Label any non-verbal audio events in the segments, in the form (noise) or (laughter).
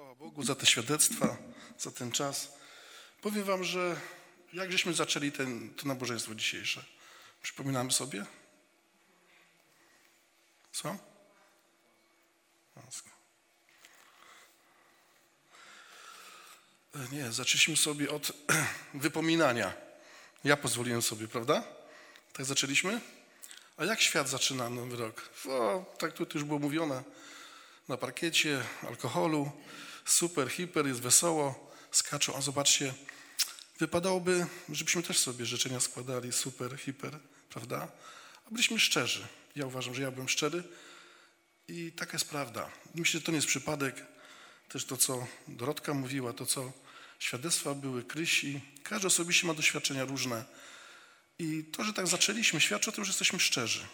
Chwała Bogu za te świadectwa, za ten czas. Powiem wam, że jak żeśmy zaczęli ten, to nabożeństwo dzisiejsze? Przypominamy sobie? Co? Łaska. Nie, zaczęliśmy sobie od (clears throat) wypominania. Ja pozwoliłem sobie, prawda? Tak zaczęliśmy? A jak świat zaczyna nowy rok? O, tak tu już było mówione. Na parkiecie, alkoholu, super, hiper, jest wesoło, skaczą. A zobaczcie, wypadałoby, żebyśmy też sobie życzenia składali, super, hiper, prawda? A byliśmy szczerzy. Ja uważam, że ja byłem szczery i taka jest prawda. Myślę, że to nie jest przypadek. Też to, co Dorotka mówiła, to, co świadectwa były, Krysi. Każdy osobiście ma doświadczenia różne. I to, że tak zaczęliśmy, świadczy o tym, że jesteśmy szczerzy.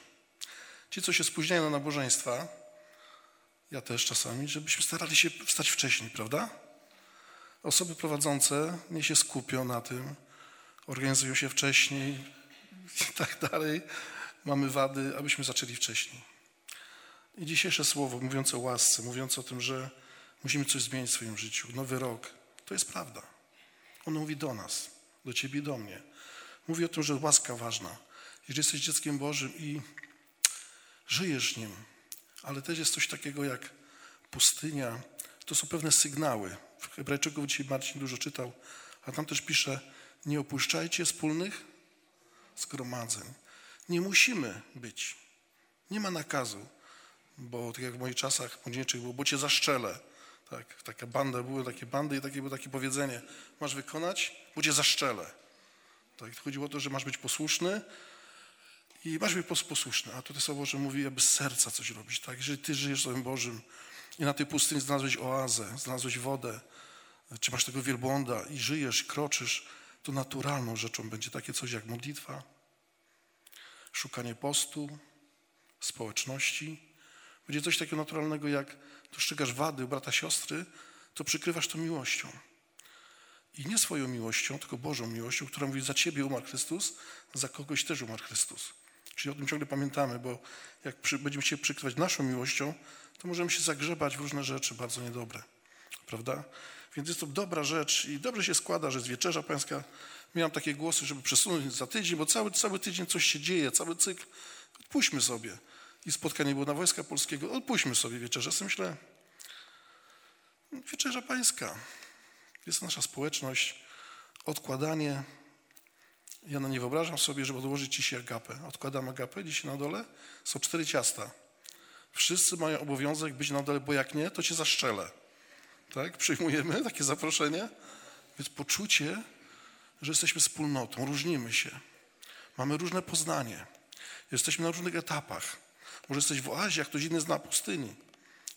Ci, co się spóźniają na nabożeństwa, ja też czasami, żebyśmy starali się wstać wcześniej, prawda? Osoby prowadzące nie się skupią na tym, organizują się wcześniej (laughs) i tak dalej. Mamy wady, abyśmy zaczęli wcześniej. I dzisiejsze słowo mówiące o łasce, mówiące o tym, że musimy coś zmienić w swoim życiu, nowy rok, to jest prawda. Ono mówi do nas, do ciebie i do mnie. Mówi o tym, że łaska ważna. Jeżeli jesteś dzieckiem Bożym i żyjesz nim, ale też jest coś takiego jak pustynia, to są pewne sygnały. W Hebrajczyków dzisiaj Marcin dużo czytał, a tam też pisze, nie opuszczajcie wspólnych zgromadzeń. Nie musimy być. Nie ma nakazu, bo tak jak w moich czasach młodzieńczych było, bo cię zaszczelę. Tak, taka banda, były takie bandy i takie było takie powiedzenie, masz wykonać, bo cię zaszczelę. Tak, chodziło o to, że masz być posłuszny i masz być posłuszny. A tutaj Słowo Boże mówi, aby z serca coś robić. Tak, jeżeli ty żyjesz Słowem Bożym i na tej pustyni znalazłeś oazę, znalazłeś wodę, czy masz tego wielbłąda i żyjesz, kroczysz, to naturalną rzeczą będzie takie coś jak modlitwa, szukanie postu, społeczności. Będzie coś takiego naturalnego, jak dostrzegasz wady u brata, siostry, to przykrywasz to miłością. I nie swoją miłością, tylko Bożą miłością, która mówi, za ciebie umarł Chrystus, za kogoś też umarł Chrystus. Czyli o tym ciągle pamiętamy, bo jak przy, będziemy się przykrywać naszą miłością, to możemy się zagrzebać w różne rzeczy bardzo niedobre. Prawda? Więc jest to dobra rzecz i dobrze się składa, że jest wieczerza pańska. Miałem takie głosy, żeby przesunąć za tydzień, bo cały, cały tydzień coś się dzieje, cały cykl. Odpuśćmy sobie. I spotkanie było na Wojska Polskiego. Odpuśćmy sobie wieczerzę. Ja myślę, wieczerza pańska. Jest nasza społeczność. Odkładanie. Ja no nie wyobrażam sobie, żeby odłożyć dzisiaj agapę. Odkładam agapę dzisiaj na dole. Są cztery ciasta. Wszyscy mają obowiązek być na dole, bo jak nie, to cię zaszczelę. Tak? Przyjmujemy (laughs) takie zaproszenie. Więc poczucie, że jesteśmy wspólnotą, różnimy się. Mamy różne poznanie. Jesteśmy na różnych etapach. Może jesteś w oazie, ktoś inny zna pustyni.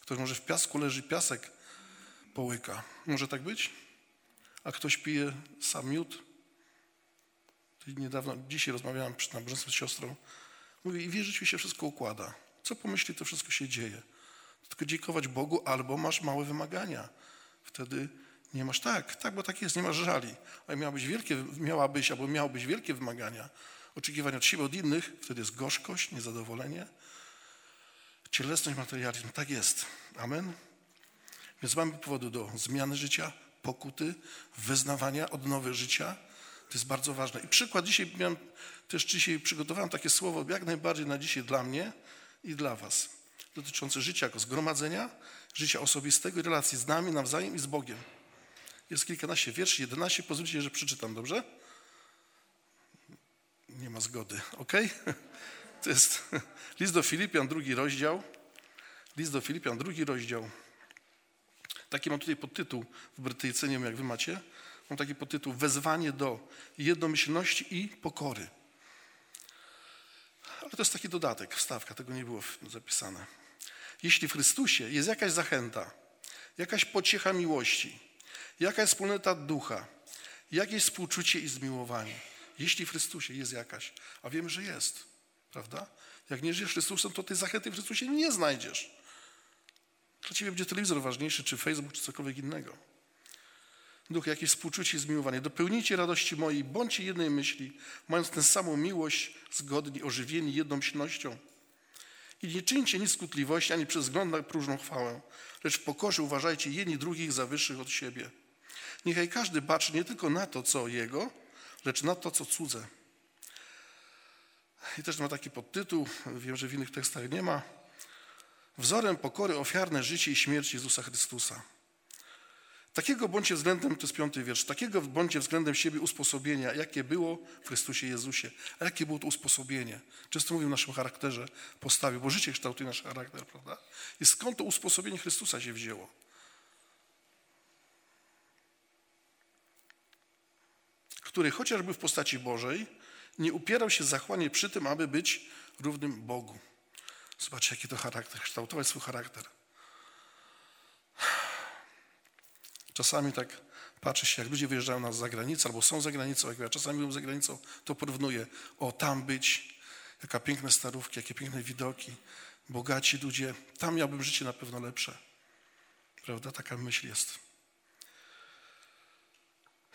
Ktoś może w piasku leży piasek, połyka. Może tak być? A ktoś pije sam miód. Niedawno, dzisiaj rozmawiałem przy nabożeństwie z siostrą. Mówi, i wierzyć mi się wszystko układa. Co pomyśli, to wszystko się dzieje. Tylko dziękować Bogu, albo masz małe wymagania. Wtedy nie masz tak, tak, bo tak jest, nie masz żali. A miałabyś wielkie, miałabyś albo miałbyś wielkie wymagania, oczekiwania od siebie, od innych, wtedy jest gorzkość, niezadowolenie, cielesność, materializm. Tak jest. Amen. Więc mamy powody do zmiany życia, pokuty, wyznawania, odnowy życia. To jest bardzo ważne. I przykład dzisiaj miałem, też dzisiaj przygotowałem takie słowo jak najbardziej na dzisiaj dla mnie i dla was. Dotyczące życia jako zgromadzenia, życia osobistego i relacji z nami nawzajem i z Bogiem. Jest kilkanaście wierszy, jedenaście. Pozwólcie, że przeczytam, dobrze? Nie ma zgody, (laughs) ok? To jest (laughs) list do Filipian, drugi rozdział. List do Filipian, drugi rozdział. Taki mam tutaj podtytuł w Brytyjce, nie wiem jak wy macie. Mam taki podtytuł Wezwanie do jednomyślności i pokory. Ale to jest taki dodatek, wstawka, tego nie było zapisane. Jeśli w Chrystusie jest jakaś zachęta, jakaś pociecha miłości, jakaś wspólnota ducha, jakieś współczucie i zmiłowanie, jeśli w Chrystusie jest jakaś, a wiemy, że jest, prawda? Jak nie żyjesz Chrystusem, to tej zachęty w Chrystusie nie znajdziesz. Dla ciebie będzie telewizor ważniejszy, czy Facebook, czy cokolwiek innego. Duch, jakieś współczucie i zmiłowanie. Dopełnijcie radości mojej, bądźcie jednej myśli, mając tę samą miłość, zgodni, ożywieni jednomyślnością. I nie czyńcie nic skutliwości, ani przez na próżną chwałę, lecz w pokorze uważajcie jedni drugich za wyższych od siebie. Niechaj każdy baczy nie tylko na to, co jego, lecz na to, co cudze. I też ma taki podtytuł, wiem, że w innych tekstach nie ma. Wzorem pokory ofiarne życie i śmierć Jezusa Chrystusa. Takiego bądźcie względem, to jest piąty wiersz, takiego bądźcie względem siebie usposobienia, jakie było w Chrystusie Jezusie. A jakie było to usposobienie? Często mówię w naszym charakterze, postawie, bo życie kształtuje nasz charakter, prawda? I skąd to usposobienie Chrystusa się wzięło? Który chociażby w postaci Bożej nie upierał się zachłanie przy tym, aby być równym Bogu. Zobaczcie, jaki to charakter, kształtować swój charakter. Czasami tak patrzy się, jak ludzie wyjeżdżają na zagranicę albo są za granicą, jak ja czasami byłem za granicą, to porównuję, o tam być, jaka piękne starówki, jakie piękne widoki, bogaci ludzie, tam miałbym życie na pewno lepsze. Prawda? Taka myśl jest.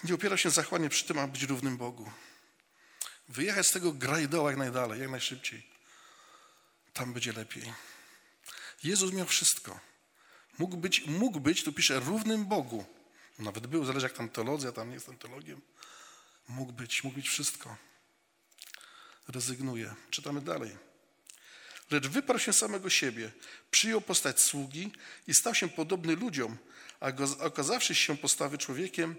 Nie opiera się zachłanie przy tym, aby być równym Bogu. Wyjechać z tego grajdoła jak najdalej, jak najszybciej. Tam będzie lepiej. Jezus miał wszystko. Mógł być, mógł być, tu pisze, równym Bogu. Nawet był, zależy jak tam teologia, tam nie jestem teologiem. Mógł być, mógł mieć wszystko. Rezygnuje. Czytamy dalej. Lecz wyparł się samego siebie, przyjął postać sługi i stał się podobny ludziom, a go, okazawszy się postawy człowiekiem,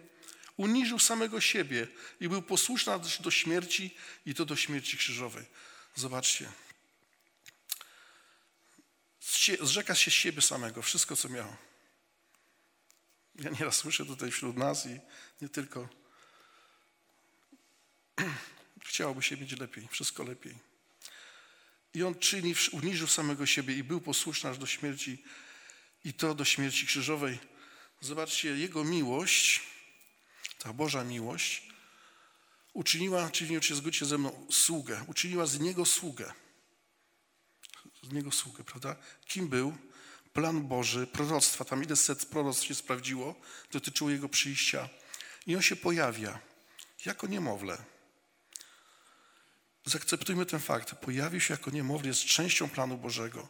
uniżył samego siebie i był posłuszny do śmierci i to do śmierci krzyżowej. Zobaczcie. Zrzeka się siebie samego, wszystko co miał. Ja nieraz słyszę tutaj wśród nas i nie tylko. (clears throat) Chciałoby się mieć lepiej, wszystko lepiej. I on czyni, uniżył samego siebie i był posłuszny aż do śmierci i to do śmierci krzyżowej. Zobaczcie, jego miłość, ta Boża miłość, uczyniła, czyli się zgodzicie ze mną, sługę, uczyniła z niego sługę. Z niego sługę, prawda? Kim był? plan Boży, proroctwa, tam ile set proroctw się sprawdziło, dotyczyło Jego przyjścia. I On się pojawia jako niemowlę. Zaakceptujmy ten fakt. Pojawił się jako niemowlę, jest częścią planu Bożego.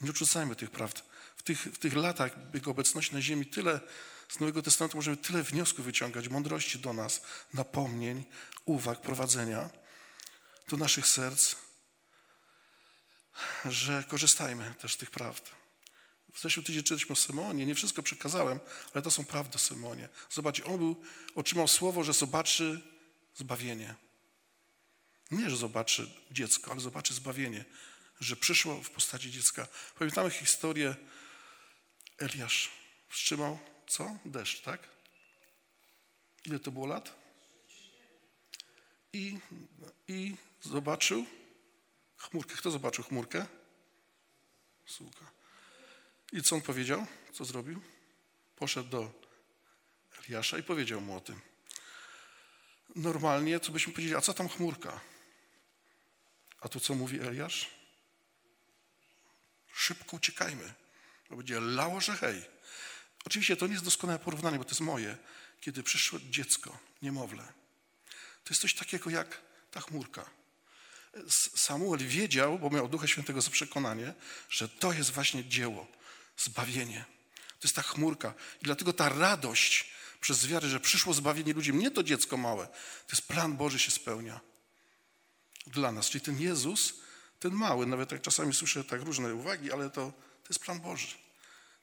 Nie odrzucajmy tych prawd. W tych, w tych latach Jego obecności na ziemi tyle, z Nowego Testamentu możemy tyle wniosków wyciągać, mądrości do nas, napomnień, uwag, prowadzenia do naszych serc, że korzystajmy też z tych prawd. W zeszłym tydzień czytaliśmy o Symonie, nie wszystko przekazałem, ale to są prawdy o Symonie. Zobaczcie, on był, otrzymał słowo, że zobaczy zbawienie. Nie, że zobaczy dziecko, ale zobaczy zbawienie, że przyszło w postaci dziecka. Pamiętamy historię, Eliasz wstrzymał, co? Deszcz, tak? Ile to było lat? I, i zobaczył chmurkę. Kto zobaczył chmurkę? Sługa. I co on powiedział? Co zrobił? Poszedł do Eliasza i powiedział mu o tym. Normalnie, co byśmy powiedzieli, a co tam chmurka? A tu co mówi Eliasz? Szybko uciekajmy, bo będzie lało, że hej. Oczywiście to nie jest doskonałe porównanie, bo to jest moje. Kiedy przyszło dziecko, niemowlę. To jest coś takiego jak ta chmurka. Samuel wiedział, bo miał Ducha Świętego za przekonanie, że to jest właśnie dzieło zbawienie. To jest ta chmurka. I dlatego ta radość przez wiarę, że przyszło zbawienie ludziom, nie to dziecko małe, to jest plan Boży się spełnia dla nas. Czyli ten Jezus, ten mały, nawet jak czasami słyszę tak różne uwagi, ale to, to jest plan Boży.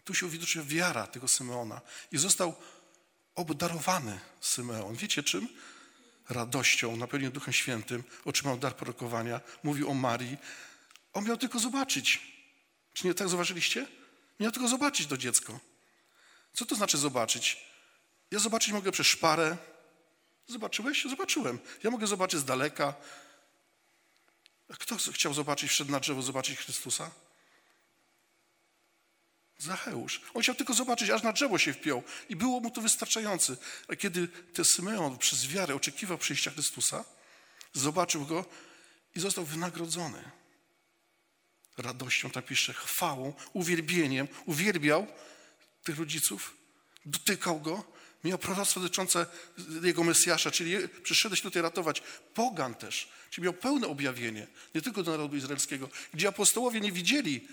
Tu się uwidocznia wiara tego Symeona i został obdarowany Symeon. Wiecie czym? Radością, napełniony Duchem Świętym, otrzymał dar prorokowania, mówił o Marii. On miał tylko zobaczyć. Czy nie tak zobaczyliście? Miał tylko zobaczyć to dziecko. Co to znaczy zobaczyć? Ja zobaczyć mogę przez szparę. Zobaczyłeś? Zobaczyłem. Ja mogę zobaczyć z daleka. Kto chciał zobaczyć, wszedł na drzewo, zobaczyć Chrystusa? Zacheusz. On chciał tylko zobaczyć, aż na drzewo się wpiął. I było mu to wystarczające. A kiedy ten Symeon przez wiarę oczekiwał przyjścia Chrystusa, zobaczył go i został wynagrodzony radością, tam pisze, chwałą, uwielbieniem, uwielbiał tych rodziców, dotykał go, miał proroctwo dotyczące jego Mesjasza, czyli przyszedłeś tutaj ratować pogan też, czyli miał pełne objawienie, nie tylko do narodu izraelskiego, gdzie apostołowie nie widzieli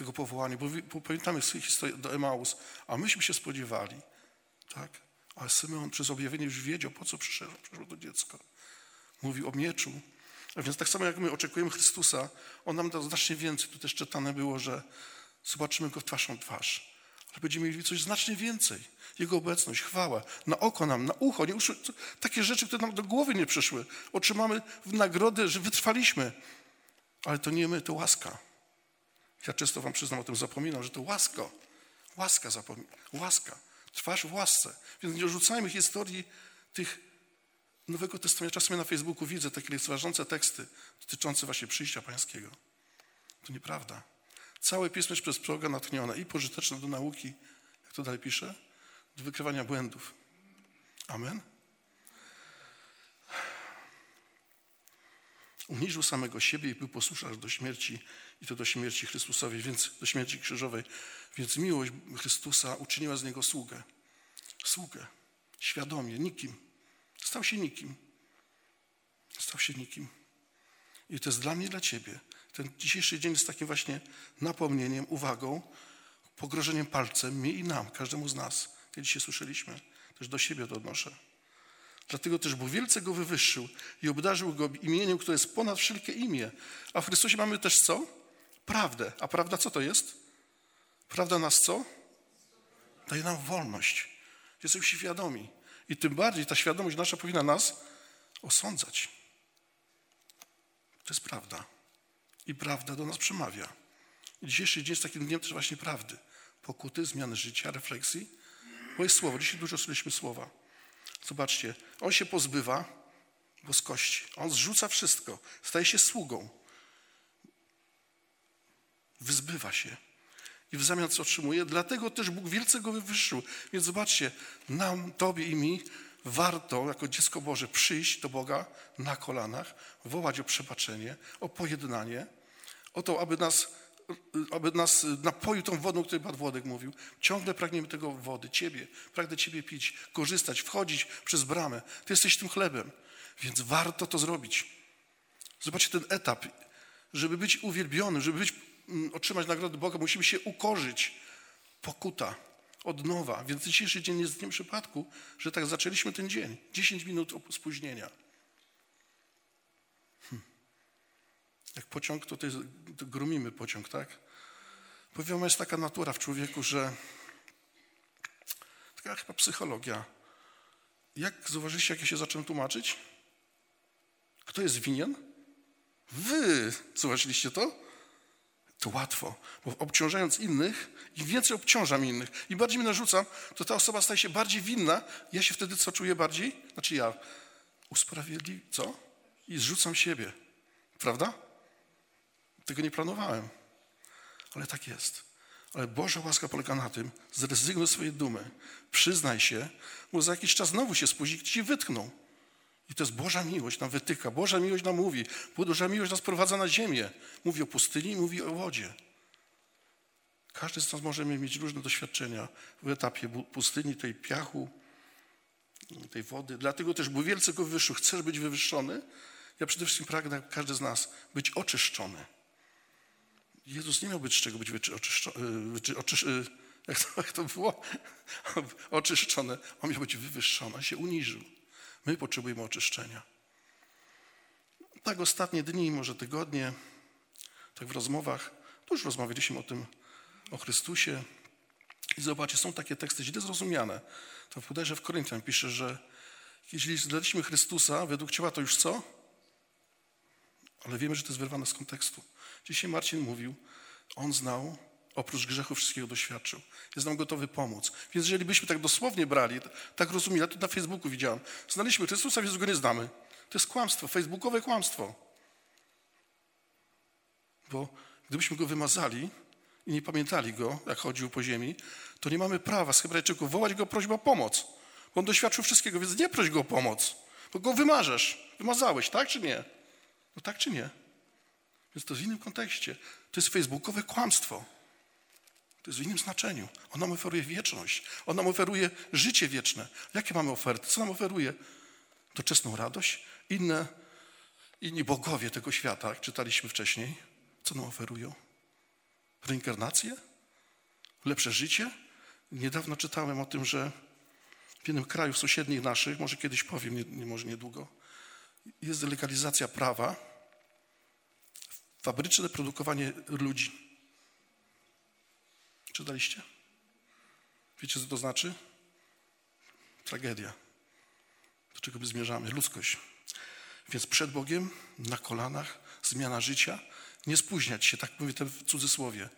tego powołania, bo, bo pamiętamy historię do Emaus, a myśmy się spodziewali, tak? Ale Symeon przez objawienie już wiedział, po co przyszedł, przyszło to dziecko. Mówił o mieczu. A więc tak samo jak my oczekujemy Chrystusa, On nam da znacznie więcej. Tu też czytane było, że zobaczymy Go twarzą twarz. Ale będziemy mieli coś znacznie więcej. Jego obecność, chwała, na oko nam, na ucho. Nie takie rzeczy, które nam do głowy nie przyszły. Otrzymamy w nagrodę, że wytrwaliśmy. Ale to nie my, to łaska. Ja często wam przyznam o tym, zapominam, że to łaska. Łaska zapomina. Łaska. Twarz w łasce. Więc nie rzucajmy historii tych Nowego Testamentu. Czasem na Facebooku widzę takie lekceważące teksty dotyczące właśnie przyjścia pańskiego. To nieprawda. Całe pismo jest przez proroka natchnione i pożyteczne do nauki, jak to dalej pisze, do wykrywania błędów. Amen. Uniżył samego siebie i był posłuszny aż do śmierci i to do śmierci Chrystusowej, więc do śmierci krzyżowej. Więc miłość Chrystusa uczyniła z niego sługę. Sługę. Świadomie, nikim. Stał się nikim. Stał się nikim. I to jest dla mnie, dla ciebie. Ten dzisiejszy dzień jest takim właśnie napomnieniem, uwagą, pogrożeniem palcem mi i nam, każdemu z nas. Jak dzisiaj słyszeliśmy, też do siebie to odnoszę. Dlatego też Bóg wielce go wywyższył i obdarzył go imieniem, które jest ponad wszelkie imię. A w Chrystusie mamy też co? Prawdę. A prawda co to jest? Prawda nas co? Daje nam wolność. Jesteśmy świadomi. I tym bardziej ta świadomość nasza powinna nas osądzać. To jest prawda. I prawda do nas przemawia. I dzisiejszy dzień jest takim dniem też właśnie prawdy. Pokuty, zmiany życia, refleksji. Bo jest słowo. Dzisiaj dużo słyszeliśmy słowa. Zobaczcie, on się pozbywa boskości. On zrzuca wszystko. Staje się sługą. Wyzbywa się. I w zamian co otrzymuje? Dlatego też Bóg wielce go wywyższył. Więc zobaczcie, nam, Tobie i mi warto jako dziecko Boże przyjść do Boga na kolanach, wołać o przebaczenie, o pojednanie, o to, aby nas, aby nas napoił tą wodą, o której Pan Włodek mówił. Ciągle pragniemy tego wody, Ciebie. Pragnę Ciebie pić, korzystać, wchodzić przez bramę. Ty jesteś tym chlebem, więc warto to zrobić. Zobaczcie ten etap. Żeby być uwielbionym, żeby być, mm, otrzymać nagrodę Boga, musimy się ukorzyć. Pokuta od nowa. Więc dzisiejszy dzień jest dniem przypadku, że tak zaczęliśmy ten dzień. 10 minut spóźnienia. Jak pociąg, to, to, jest, to grumimy pociąg, tak? Powiem, jest taka natura w człowieku, że taka chyba psychologia. Jak zauważyliście, jak ja się zacząłem tłumaczyć? Kto jest winien? Wy zauważyliście to? to łatwo, bo obciążając innych, im więcej obciążam innych, im bardziej mi narzucam, to ta osoba staje się bardziej winna. Ja się wtedy co czuję bardziej? Znaczy ja usprawiedliwiam, co? I zrzucam siebie. Prawda? Tego nie planowałem. Ale tak jest. Ale Boża łaska polega na tym, zrezygnuj swojej dumy, przyznaj się, bo za jakiś czas znowu się spóźni, ci wytkną. I to jest Boża miłość nam wytyka, Boża miłość nam mówi, Boża miłość nas prowadza na ziemię. Mówi o pustyni, mówi o wodzie. Każdy z nas może mieć różne doświadczenia w etapie pustyni, tej piachu, tej wody. Dlatego też był wielce go wywyższył. Chcesz być wywyższony? Ja przede wszystkim pragnę, każdy z nas, być oczyszczony. Jezus nie miał być z czego być oczyszczony. Oczysz, jak, to, jak to było? (laughs) Oczyszczony. On miał być wywyższony. On się uniżył. My potrzebujemy oczyszczenia. Tak ostatnie dni, może tygodnie, tak w rozmowach, tu już rozmawialiśmy o tym, o Chrystusie. I zobaczcie, są takie teksty źle zrozumiane. To w Puderze w Koryntian pisze, że jeśli znaleźliśmy Chrystusa według ciała, to już co? Ale wiemy, że to jest wyrwane z kontekstu. Dzisiaj Marcin mówił, on znał oprócz grzechu wszystkiego doświadczył. Jest nam gotowy pomóc. Więc jeżeli byśmy tak dosłownie brali, tak rozumieli, ja to na Facebooku widziałem, znaliśmy Chrystusa, więc go nie znamy. To jest kłamstwo, facebookowe kłamstwo. Bo gdybyśmy go wymazali i nie pamiętali go, jak chodził po ziemi, to nie mamy prawa z Hebrajczyków wołać go prośbą o pomoc. Bo on doświadczył wszystkiego, więc nie proś go o pomoc, bo go wymarzesz. Wymazałeś, tak czy nie? No tak czy nie? Więc to w innym kontekście. To jest facebookowe kłamstwo. To jest w innym znaczeniu. On nam oferuje wieczność. On nam oferuje życie wieczne. Jakie mamy oferty? Co nam oferuje? Doczesną radość? Inne, inni bogowie tego świata, jak czytaliśmy wcześniej, co nam oferują? Reinkarnację? Lepsze życie? Niedawno czytałem o tym, że w jednym kraju sąsiednich naszych, może kiedyś powiem, nie, może niedługo, jest legalizacja prawa, fabryczne produkowanie ludzi. Czytaliście? Wiecie, co to znaczy? Tragedia. Do czego my zmierzamy? Ludzkość. Więc przed Bogiem, na kolanach, zmiana życia, nie spóźniać się, tak mówię w cudzysłowie,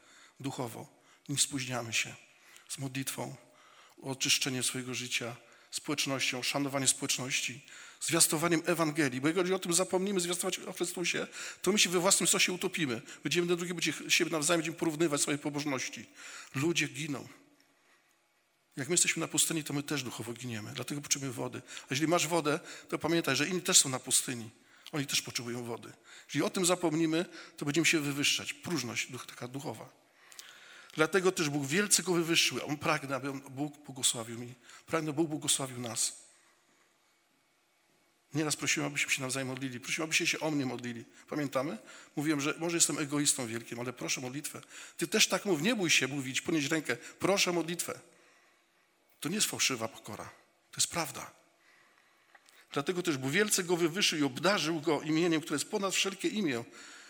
duchowo. Nie spóźniamy się z modlitwą, oczyszczenie swojego życia, społecznością, szanowanie społeczności, zwiastowaniem Ewangelii. Bo jeżeli o tym zapomnimy zwiastować o Chrystusie, to my się we własnym sosie utopimy. Będziemy na drugie będzie siebie nawzajem będziemy porównywać swoje pobożności. Ludzie giną. Jak my jesteśmy na pustyni, to my też duchowo giniemy. Dlatego potrzebujemy wody. A jeżeli masz wodę, to pamiętaj, że inni też są na pustyni. Oni też potrzebują wody. Jeżeli o tym zapomnimy, to będziemy się wywyższać. Próżność taka duchowa. Dlatego też Bóg wielce go wywyższył. On pragnie, aby Bóg błogosławił mi. Pragnę, Bóg błogosławił nas. Nieraz prosiłem, abyśmy się nawzajem modlili. Prosiłem, abyście się o mnie modlili. Pamiętamy? Mówiłem, że może jestem egoistą wielkim, ale proszę modlitwę. Ty też tak mów, nie bój się mówić, ponieść rękę. Proszę modlitwę. To nie jest fałszywa pokora. To jest prawda. Dlatego też Bóg wielce go wywyższył i obdarzył go imieniem, które jest ponad wszelkie imię.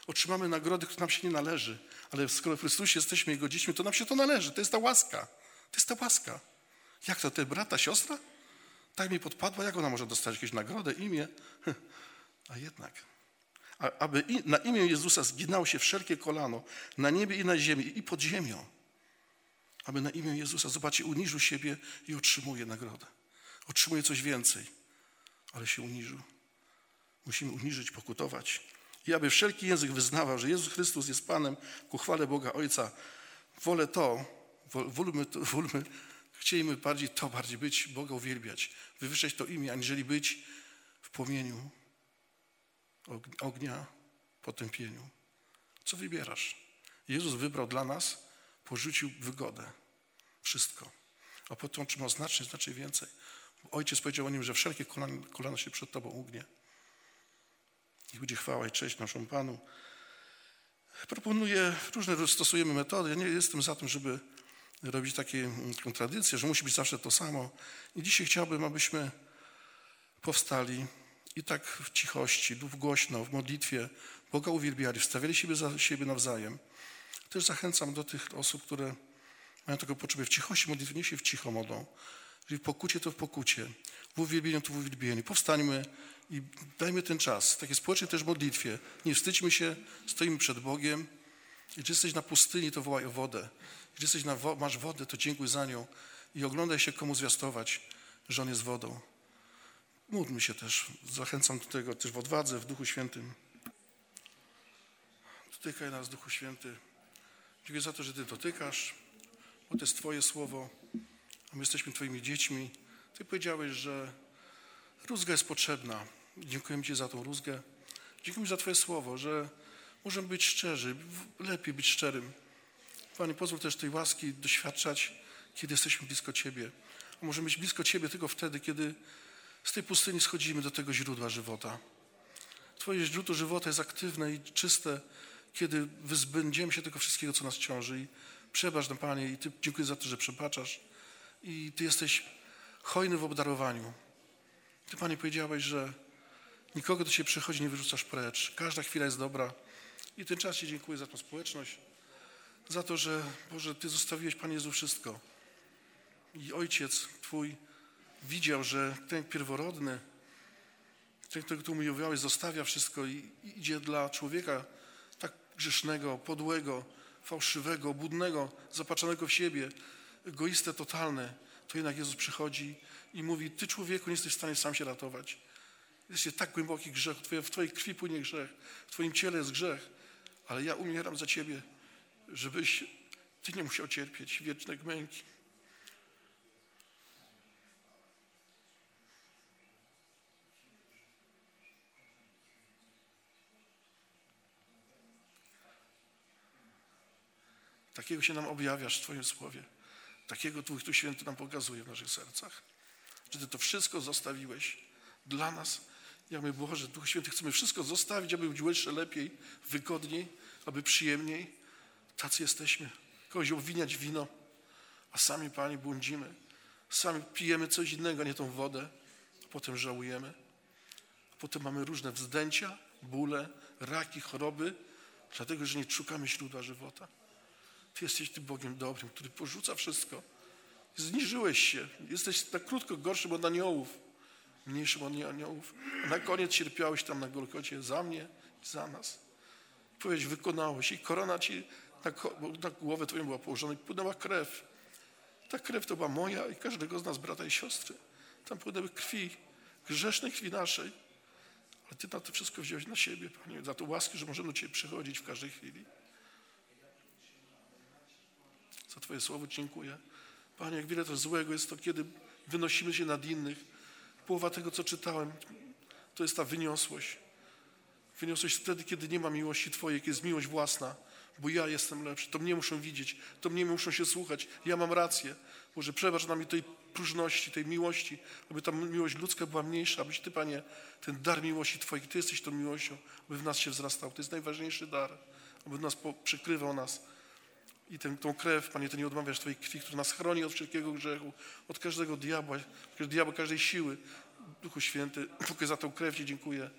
Otrzymamy nagrody, które nam się nie należy. Ale skoro w Chrystusie jesteśmy Jego dziećmi, to nam się to należy. To jest ta łaska. To jest ta łaska. Jak to, ty brata, siostra? Tak mi podpadła, jak ona może dostać jakąś nagrodę, imię? (laughs) A jednak. Aby na imię Jezusa zginało się wszelkie kolano, na niebie i na ziemi, i pod ziemią. Aby na imię Jezusa, zobaczcie, uniżył siebie i otrzymuje nagrodę. Otrzymuje coś więcej, ale się uniżył. Musimy uniżyć, pokutować. I aby wszelki język wyznawał, że Jezus Chrystus jest Panem ku chwale Boga Ojca. Wolę to, wolmy, wolmy Chcielibyśmy bardziej to, bardziej być, Boga uwielbiać, wywyższać to imię, aniżeli być w płomieniu ognia, potępieniu. Co wybierasz? Jezus wybrał dla nas, porzucił wygodę. Wszystko. A potem otrzymał znacznie, znacznie więcej. Ojciec powiedział o nim, że wszelkie kolana, kolana się przed Tobą ugnie. Niech będzie chwała i cześć naszemu Panu. Proponuję, różne stosujemy metody. Ja nie jestem za tym, żeby robić takie mm, kontradycje, że musi być zawsze to samo. I dzisiaj chciałbym, abyśmy powstali i tak w cichości głośno, w modlitwie Boga uwielbiali, wstawiali siebie za siebie nawzajem. Też zachęcam do tych osób, które mają tego potrzebę w cichości modlitwy, nie się w cicho modlą. Jeżeli w pokucie, to w pokucie. W uwielbieniu, to w uwielbieniu. Powstańmy i dajmy ten czas. Takie społecznie też modlitwie. Nie wstydźmy się, stoimy przed Bogiem. Jeżeli jesteś na pustyni, to wołaj o wodę. Jeżeli jesteś na masz wodę, to dziękuj za nią i oglądaj się, komu zwiastować, że On jest wodą. Módlmy się też. Zachęcam do tego też w odwadze, w Duchu Świętym. Dotykaj nas, Duchu Święty. Dziękuję za to, że Ty dotykasz, bo to jest Twoje słowo, a my jesteśmy Twoimi dziećmi. Ty powiedziałeś, że rózga jest potrzebna. Dziękujemy Ci za tą rózgę. Dziękuję za Twoje słowo, że możemy być szczerzy, lepiej być szczerym. Panie, pozwól też tej łaski doświadczać, kiedy jesteśmy blisko Ciebie. A możemy być blisko Ciebie tylko wtedy, kiedy z tej pustyni schodzimy do tego źródła żywota. Twoje źródło żywota jest aktywne i czyste, kiedy wyzbędziemy się tego wszystkiego, co nas ciąży. I przebacz nam, Panie, i Ty dziękuję za to, że przebaczasz. I Ty jesteś hojny w obdarowaniu. Ty, Panie, powiedziałeś, że nikogo do Ciebie przychodzi, nie wyrzucasz precz. Każda chwila jest dobra. I ten czas Ci dziękuję za tą społeczność za to, że Boże, Ty zostawiłeś, Panie Jezu, wszystko. I Ojciec Twój widział, że ten pierworodny, ten, którego Tu umiłowałeś, zostawia wszystko i, idzie dla człowieka tak grzesznego, podłego, fałszywego, budnego, zapaczonego w siebie, egoistę totalny, to jednak Jezus przychodzi i mówi, Ty człowieku nie jesteś w stanie sam się ratować. Jesteś tak głęboki grzech, w Twojej krwi płynie grzech, w Twoim ciele jest grzech, ale ja umieram za Ciebie żebyś Ty nie musiał cierpieć wiecznych męki. Takiego się nam objawiasz w Twoim Słowie. Takiego Twój tu Święty nam pokazuje w naszych sercach. Że Ty to wszystko zostawiłeś dla nas. Ja mówię, Boże, Duch Święty, chcemy wszystko zostawić, aby być jeszcze lepiej, wygodniej, aby przyjemniej Tacy jesteśmy. Kogoś obwiniać wino, a sami, Panie, błądzimy. Sami pijemy coś innego, nie tą wodę, a potem żałujemy. A potem mamy różne wzdęcia, bóle, raki, choroby, dlatego, że nie szukamy źródła żywota. Ty jesteś tym Bogiem dobrym, który porzuca wszystko. Zniżyłeś się. Jesteś na krótko gorszym od aniołów, mniejszym od aniołów. A na koniec cierpiałeś tam na Golgocie za mnie i za nas. Powiedzieć, wykonałeś i korona ci na, na głowę twoją była położona i płynęła krew. Ta krew to była moja i każdego z nas, brata i siostry. Tam płynęły krwi, grzesznej krwi naszej. Ale Ty na to wszystko wziąłeś na siebie, Panie, za to łaski, że możemy do Ciebie przychodzić w każdej chwili. Za Twoje słowo dziękuję. Panie, jak wiele to złego jest to, kiedy wynosimy się nad innych. Połowa tego, co czytałem, to jest ta wyniosłość. Wyniosłość wtedy, kiedy nie ma miłości Twojej, kiedy jest miłość własna, bo ja jestem lepszy. To mnie muszą widzieć, to mnie muszą się słuchać. Ja mam rację. Boże, przebacz nam tej próżności, tej miłości, aby ta miłość ludzka była mniejsza, abyś Ty, Panie, ten dar miłości Twojej, Ty jesteś tą miłością, aby w nas się wzrastał. To jest najważniejszy dar, aby nas przykrywał nas. I tę, tą krew, Panie, Ty nie odmawiasz Twojej krwi, która nas chroni od wszelkiego grzechu, od każdego diabła, diabła każdej siły. Duchu Święty, tylko (clears throat) za tą krew Ci dziękuję.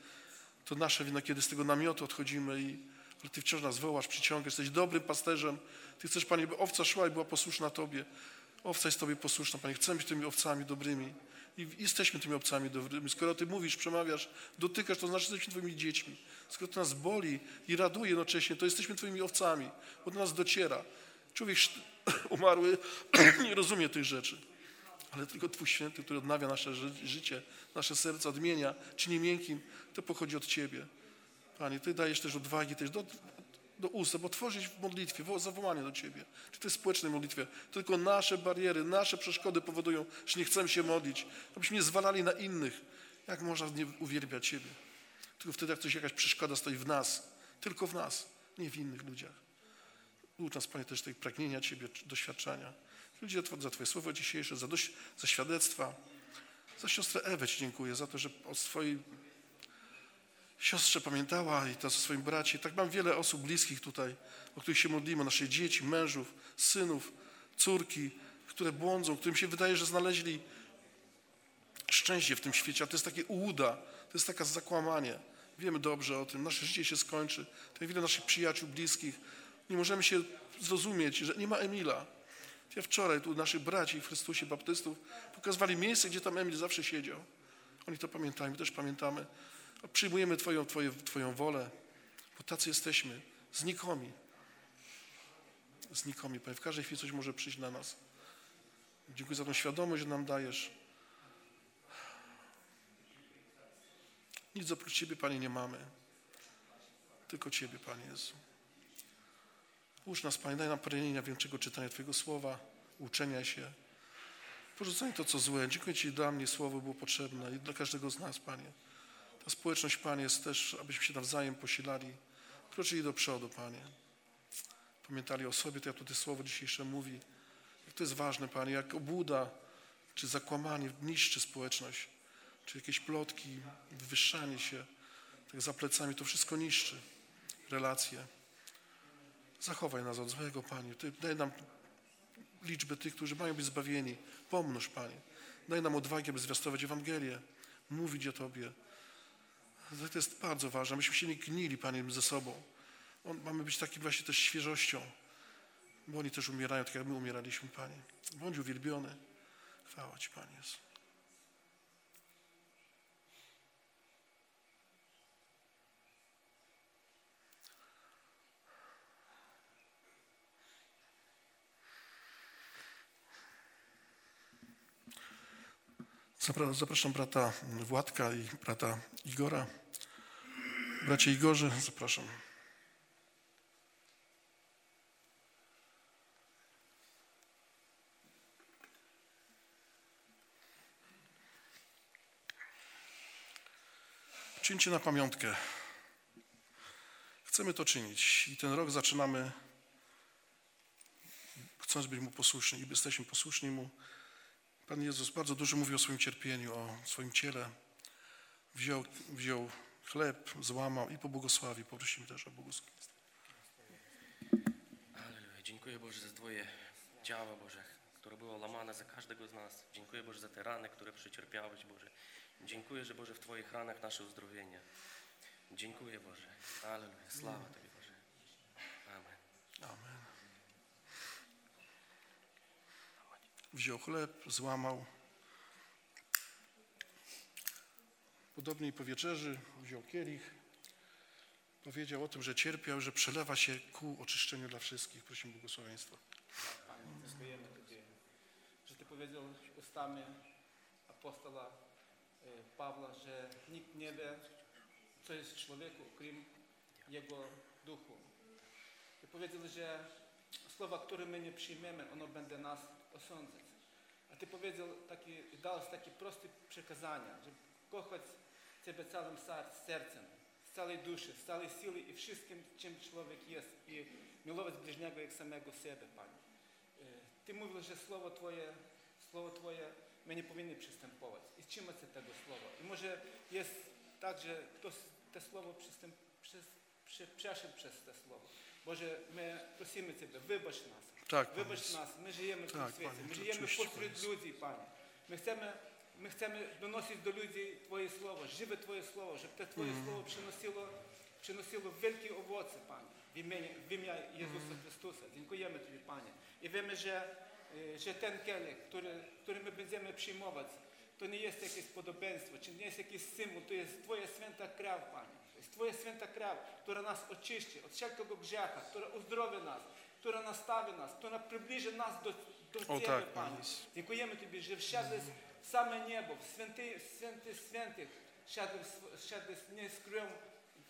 To nasze wina, kiedy z tego namiotu odchodzimy i ale Ty wciąż nas wołasz, przyciągasz, jesteś dobrym pasterzem. Ty chcesz, Panie, by owca szła i była posłuszna Tobie. Owca jest Tobie posłuszna, Panie. Chcemy być tymi owcami dobrymi. I jesteśmy tymi owcami dobrymi. Skoro Ty mówisz, przemawiasz, dotykasz, to znaczy, że jesteśmy Twoimi dziećmi. Skoro to nas boli i raduje jednocześnie, to jesteśmy Twoimi owcami, bo do nas dociera. Człowiek (coughs) umarły (coughs) nie rozumie tych rzeczy, ale tylko Twój Święty, który odnawia nasze życie, nasze serce, odmienia, czyni miękkim, to pochodzi od Ciebie. Panie, Ty dajesz też odwagi też do, do ust, bo tworzyć w modlitwie, w zawołanie do Ciebie, czy tej społecznej modlitwie. Tylko nasze bariery, nasze przeszkody powodują, że nie chcemy się modlić, abyśmy nie zwalali na innych. Jak można nie uwielbiać Ciebie? Tylko wtedy, jak coś, jakaś przeszkoda stoi w nas, tylko w nas, nie w innych ludziach. Ucz nas, Panie, też tej pragnienia Ciebie, doświadczenia. Ludzie za Twoje słowo dzisiejsze, za, dość, za świadectwa. Za siostrę Ewę Ci dziękuję, za to, że od swojej siostrze pamiętała i to ze swoim bracie. Tak mam wiele osób bliskich tutaj, o których się modlimy, naszych dzieci, mężów, synów, córki, które błądzą, którym się wydaje, że znaleźli szczęście w tym świecie, a to jest takie ułuda, to jest takie zakłamanie. Wiemy dobrze o tym, nasze życie się skończy. Tak wiele naszych przyjaciół, bliskich, nie możemy się zrozumieć, że nie ma Emila. Ja wczoraj tu naszych braci w Chrystusie, baptystów, pokazywali miejsce, gdzie tam Emil zawsze siedział. Oni to pamiętają, my też pamiętamy. Przyjmujemy Twoją, twoje, twoją wolę, bo tacy jesteśmy, znikomi. Znikomi, Panie. W każdej chwili coś może przyjść na nas. Dziękuję za tą świadomość, że nam dajesz. Nic oprócz Ciebie, Panie, nie mamy. Tylko Ciebie, Panie Jezu. Ucz nas, Panie, daj nam pragnienia większego czytania Twojego słowa, uczenia się. Porzucaj to, co złe. Dziękuję Ci, dla mnie słowo było potrzebne i dla każdego z nas, Panie. Ta społeczność, Panie, jest też, abyśmy się nawzajem posilali, kroczyli do przodu, Panie. Pamiętali o sobie, to ja tutaj słowo dzisiejsze mówi. Jak to jest ważne, Panie, jak obuda czy zakłamanie niszczy społeczność, czy jakieś plotki, wywyższanie się, tak za plecami, to wszystko niszczy relacje. Zachowaj nas od złego, Panie. Ty daj nam liczbę tych, którzy mają być zbawieni. Pomnóż, Panie. Daj nam odwagę, aby zwiastować Ewangelię, mówić o Tobie, to jest bardzo ważne, myśmy się nie gnili, Panie, ze sobą. mamy być takim właśnie też świeżością, bo oni też umierają, tak jak my umieraliśmy, Panie. Bądź uwielbiony. Chwała Ci, Panie Jezu. Zapraszam brata Władka i brata Igora. Bracie Igorze, zapraszam. Czyńcie na pamiątkę. Chcemy to czynić i ten rok zaczynamy, chcąc być Mu posłuszni i jesteśmy posłuszni Mu. Pan Jezus bardzo dużo mówi o swoim cierpieniu, o swoim ciele. Wziął, wziął chleb, złamał i pobłogosławił. Poprosimy też o błogosławieństwo. Dziękuję Boże za Twoje ciało, Boże, które było łamane za każdego z nas. Dziękuję Boże za te rany, które przecierpiałeś, Boże. Dziękuję, że Boże w Twoich ranach nasze uzdrowienie. Dziękuję Boże. Aleluja. Sława Tobie, Boże. Amen. Amen. Wziął chleb, złamał. Podobnie po wieczerzy wziął kielich, powiedział o tym, że cierpiał, że przelewa się ku oczyszczeniu dla wszystkich. Prosimy błogosławieństwa. Panie, dziękujemy Tobie, że Ty powiedział ustami apostola e, Pawła, że nikt nie wie, co jest w człowieku, krim jego duchu. I powiedział, że słowa, które my nie przyjmiemy, ono będzie nas osądzać. A Ty powiedział, taki, dałeś takie proste przekazania, że kochać Ciebie całym sercem, z całej duszy, z całej siły i wszystkim, czym człowiek jest. I milować bliźniego jak samego siebie, Panie. Ty mówisz, że Słowo Twoje, Słowo Twoje, my nie powinni przystępować. I trzymać się tego Słowa. I może jest tak, że ktoś to Słowo przeszedł przez to Słowo. Boże, my prosimy Ciebie, wybacz nas. Tak, wybacz nas, my żyjemy w tym świecie, Panie, my żyjemy pośród ludzi, Panie. My chcemy my chcemy donosić do ludzi Twoje słowo, żywe Twoje słowo, żeby te Twoje słowo przynosiło, przynosiło wielkie owoce, Panie, w imię, w imię Jezusa Chrystusa. Dziękujemy Tobie, Panie. I wiemy, że, e, że ten kielich, który, który my będziemy przyjmować, to nie jest jakieś podobieństwo, czy nie jest jakiś symbol, to jest Twoja święta krew, Panie. To jest Twoja święta krew, która nas oczyści od wszelkiego grzecha, która uzdrowi nas, która nastawi nas, która przybliży nas do, do O Ciebie, tak, W same niebo, w święty, święty świętych, wsiadłeś nie z krwią,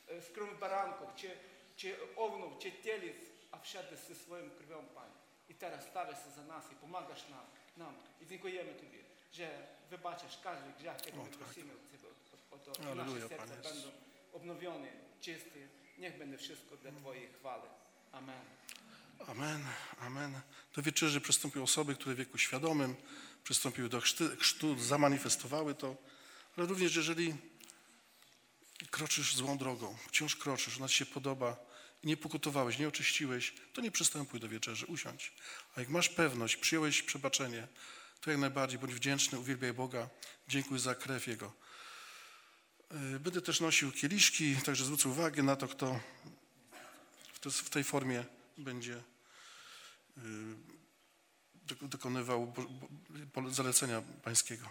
e, z krwią baranków, czy, czy ownów, czy telic, a wsiadłeś ze swoją krwią, Panie. I teraz stawiasz za nas i pomagasz nam. nam. I dziękujemy Tobie, że wybaczysz każdy grzech, jak O, my tak. prosimy od Ciebie. O, to, i nasze serca będą obnowione, czyste. Niech będzie wszystko dla Twojej chwały. Amen. Amen, amen. Do wieczerzy przystąpiły osoby, które w wieku świadomym przystąpiły do chrztu, zamanifestowały to, ale również jeżeli kroczysz złą drogą, wciąż kroczysz, ona ci się podoba i nie pokutowałeś, nie oczyściłeś, to nie przystępuj do wieczerzy, usiądź. A jak masz pewność, przyjąłeś przebaczenie, to jak najbardziej bądź wdzięczny, uwielbiaj Boga, dziękuj za krew Jego. Yy, Będę też nosił kieliszki, także zwrócę uwagę na to, kto w tej formie będzie y, do- dokonywał zalecenia pańskiego.